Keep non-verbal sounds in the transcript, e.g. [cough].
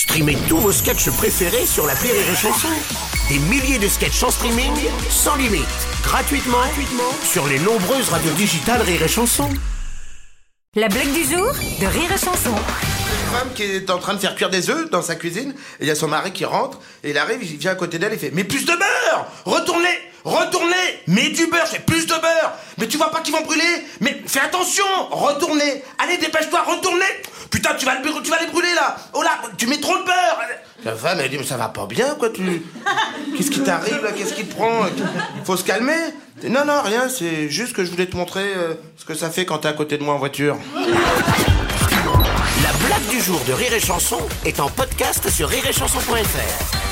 Streamez tous vos sketchs préférés sur la Rire et Chanson. Des milliers de sketchs en streaming, sans limite, gratuitement, gratuitement sur les nombreuses radios digitales Rire et Chanson. La blague du jour de Rire et Chanson. Une femme qui est en train de faire cuire des œufs dans sa cuisine, et il y a son mari qui rentre, et il arrive, il vient à côté d'elle, il fait Mais plus de beurre! Retournez! Retournez! Mets du beurre, c'est plus de beurre! Mais tu vois pas qu'ils vont brûler! Mais fais attention! Retournez! Allez, dépêche-toi, retournez! Putain, tu vas, le, tu vas les brûler là Oh là, tu mets trop de beurre La femme, elle dit Mais ça va pas bien, quoi, tu. [laughs] Qu'est-ce qui t'arrive là Qu'est-ce qui te prend Faut se calmer Non, non, rien, c'est juste que je voulais te montrer euh, ce que ça fait quand t'es à côté de moi en voiture. La blague du jour de Rire et Chanson est en podcast sur rireetchanson.fr.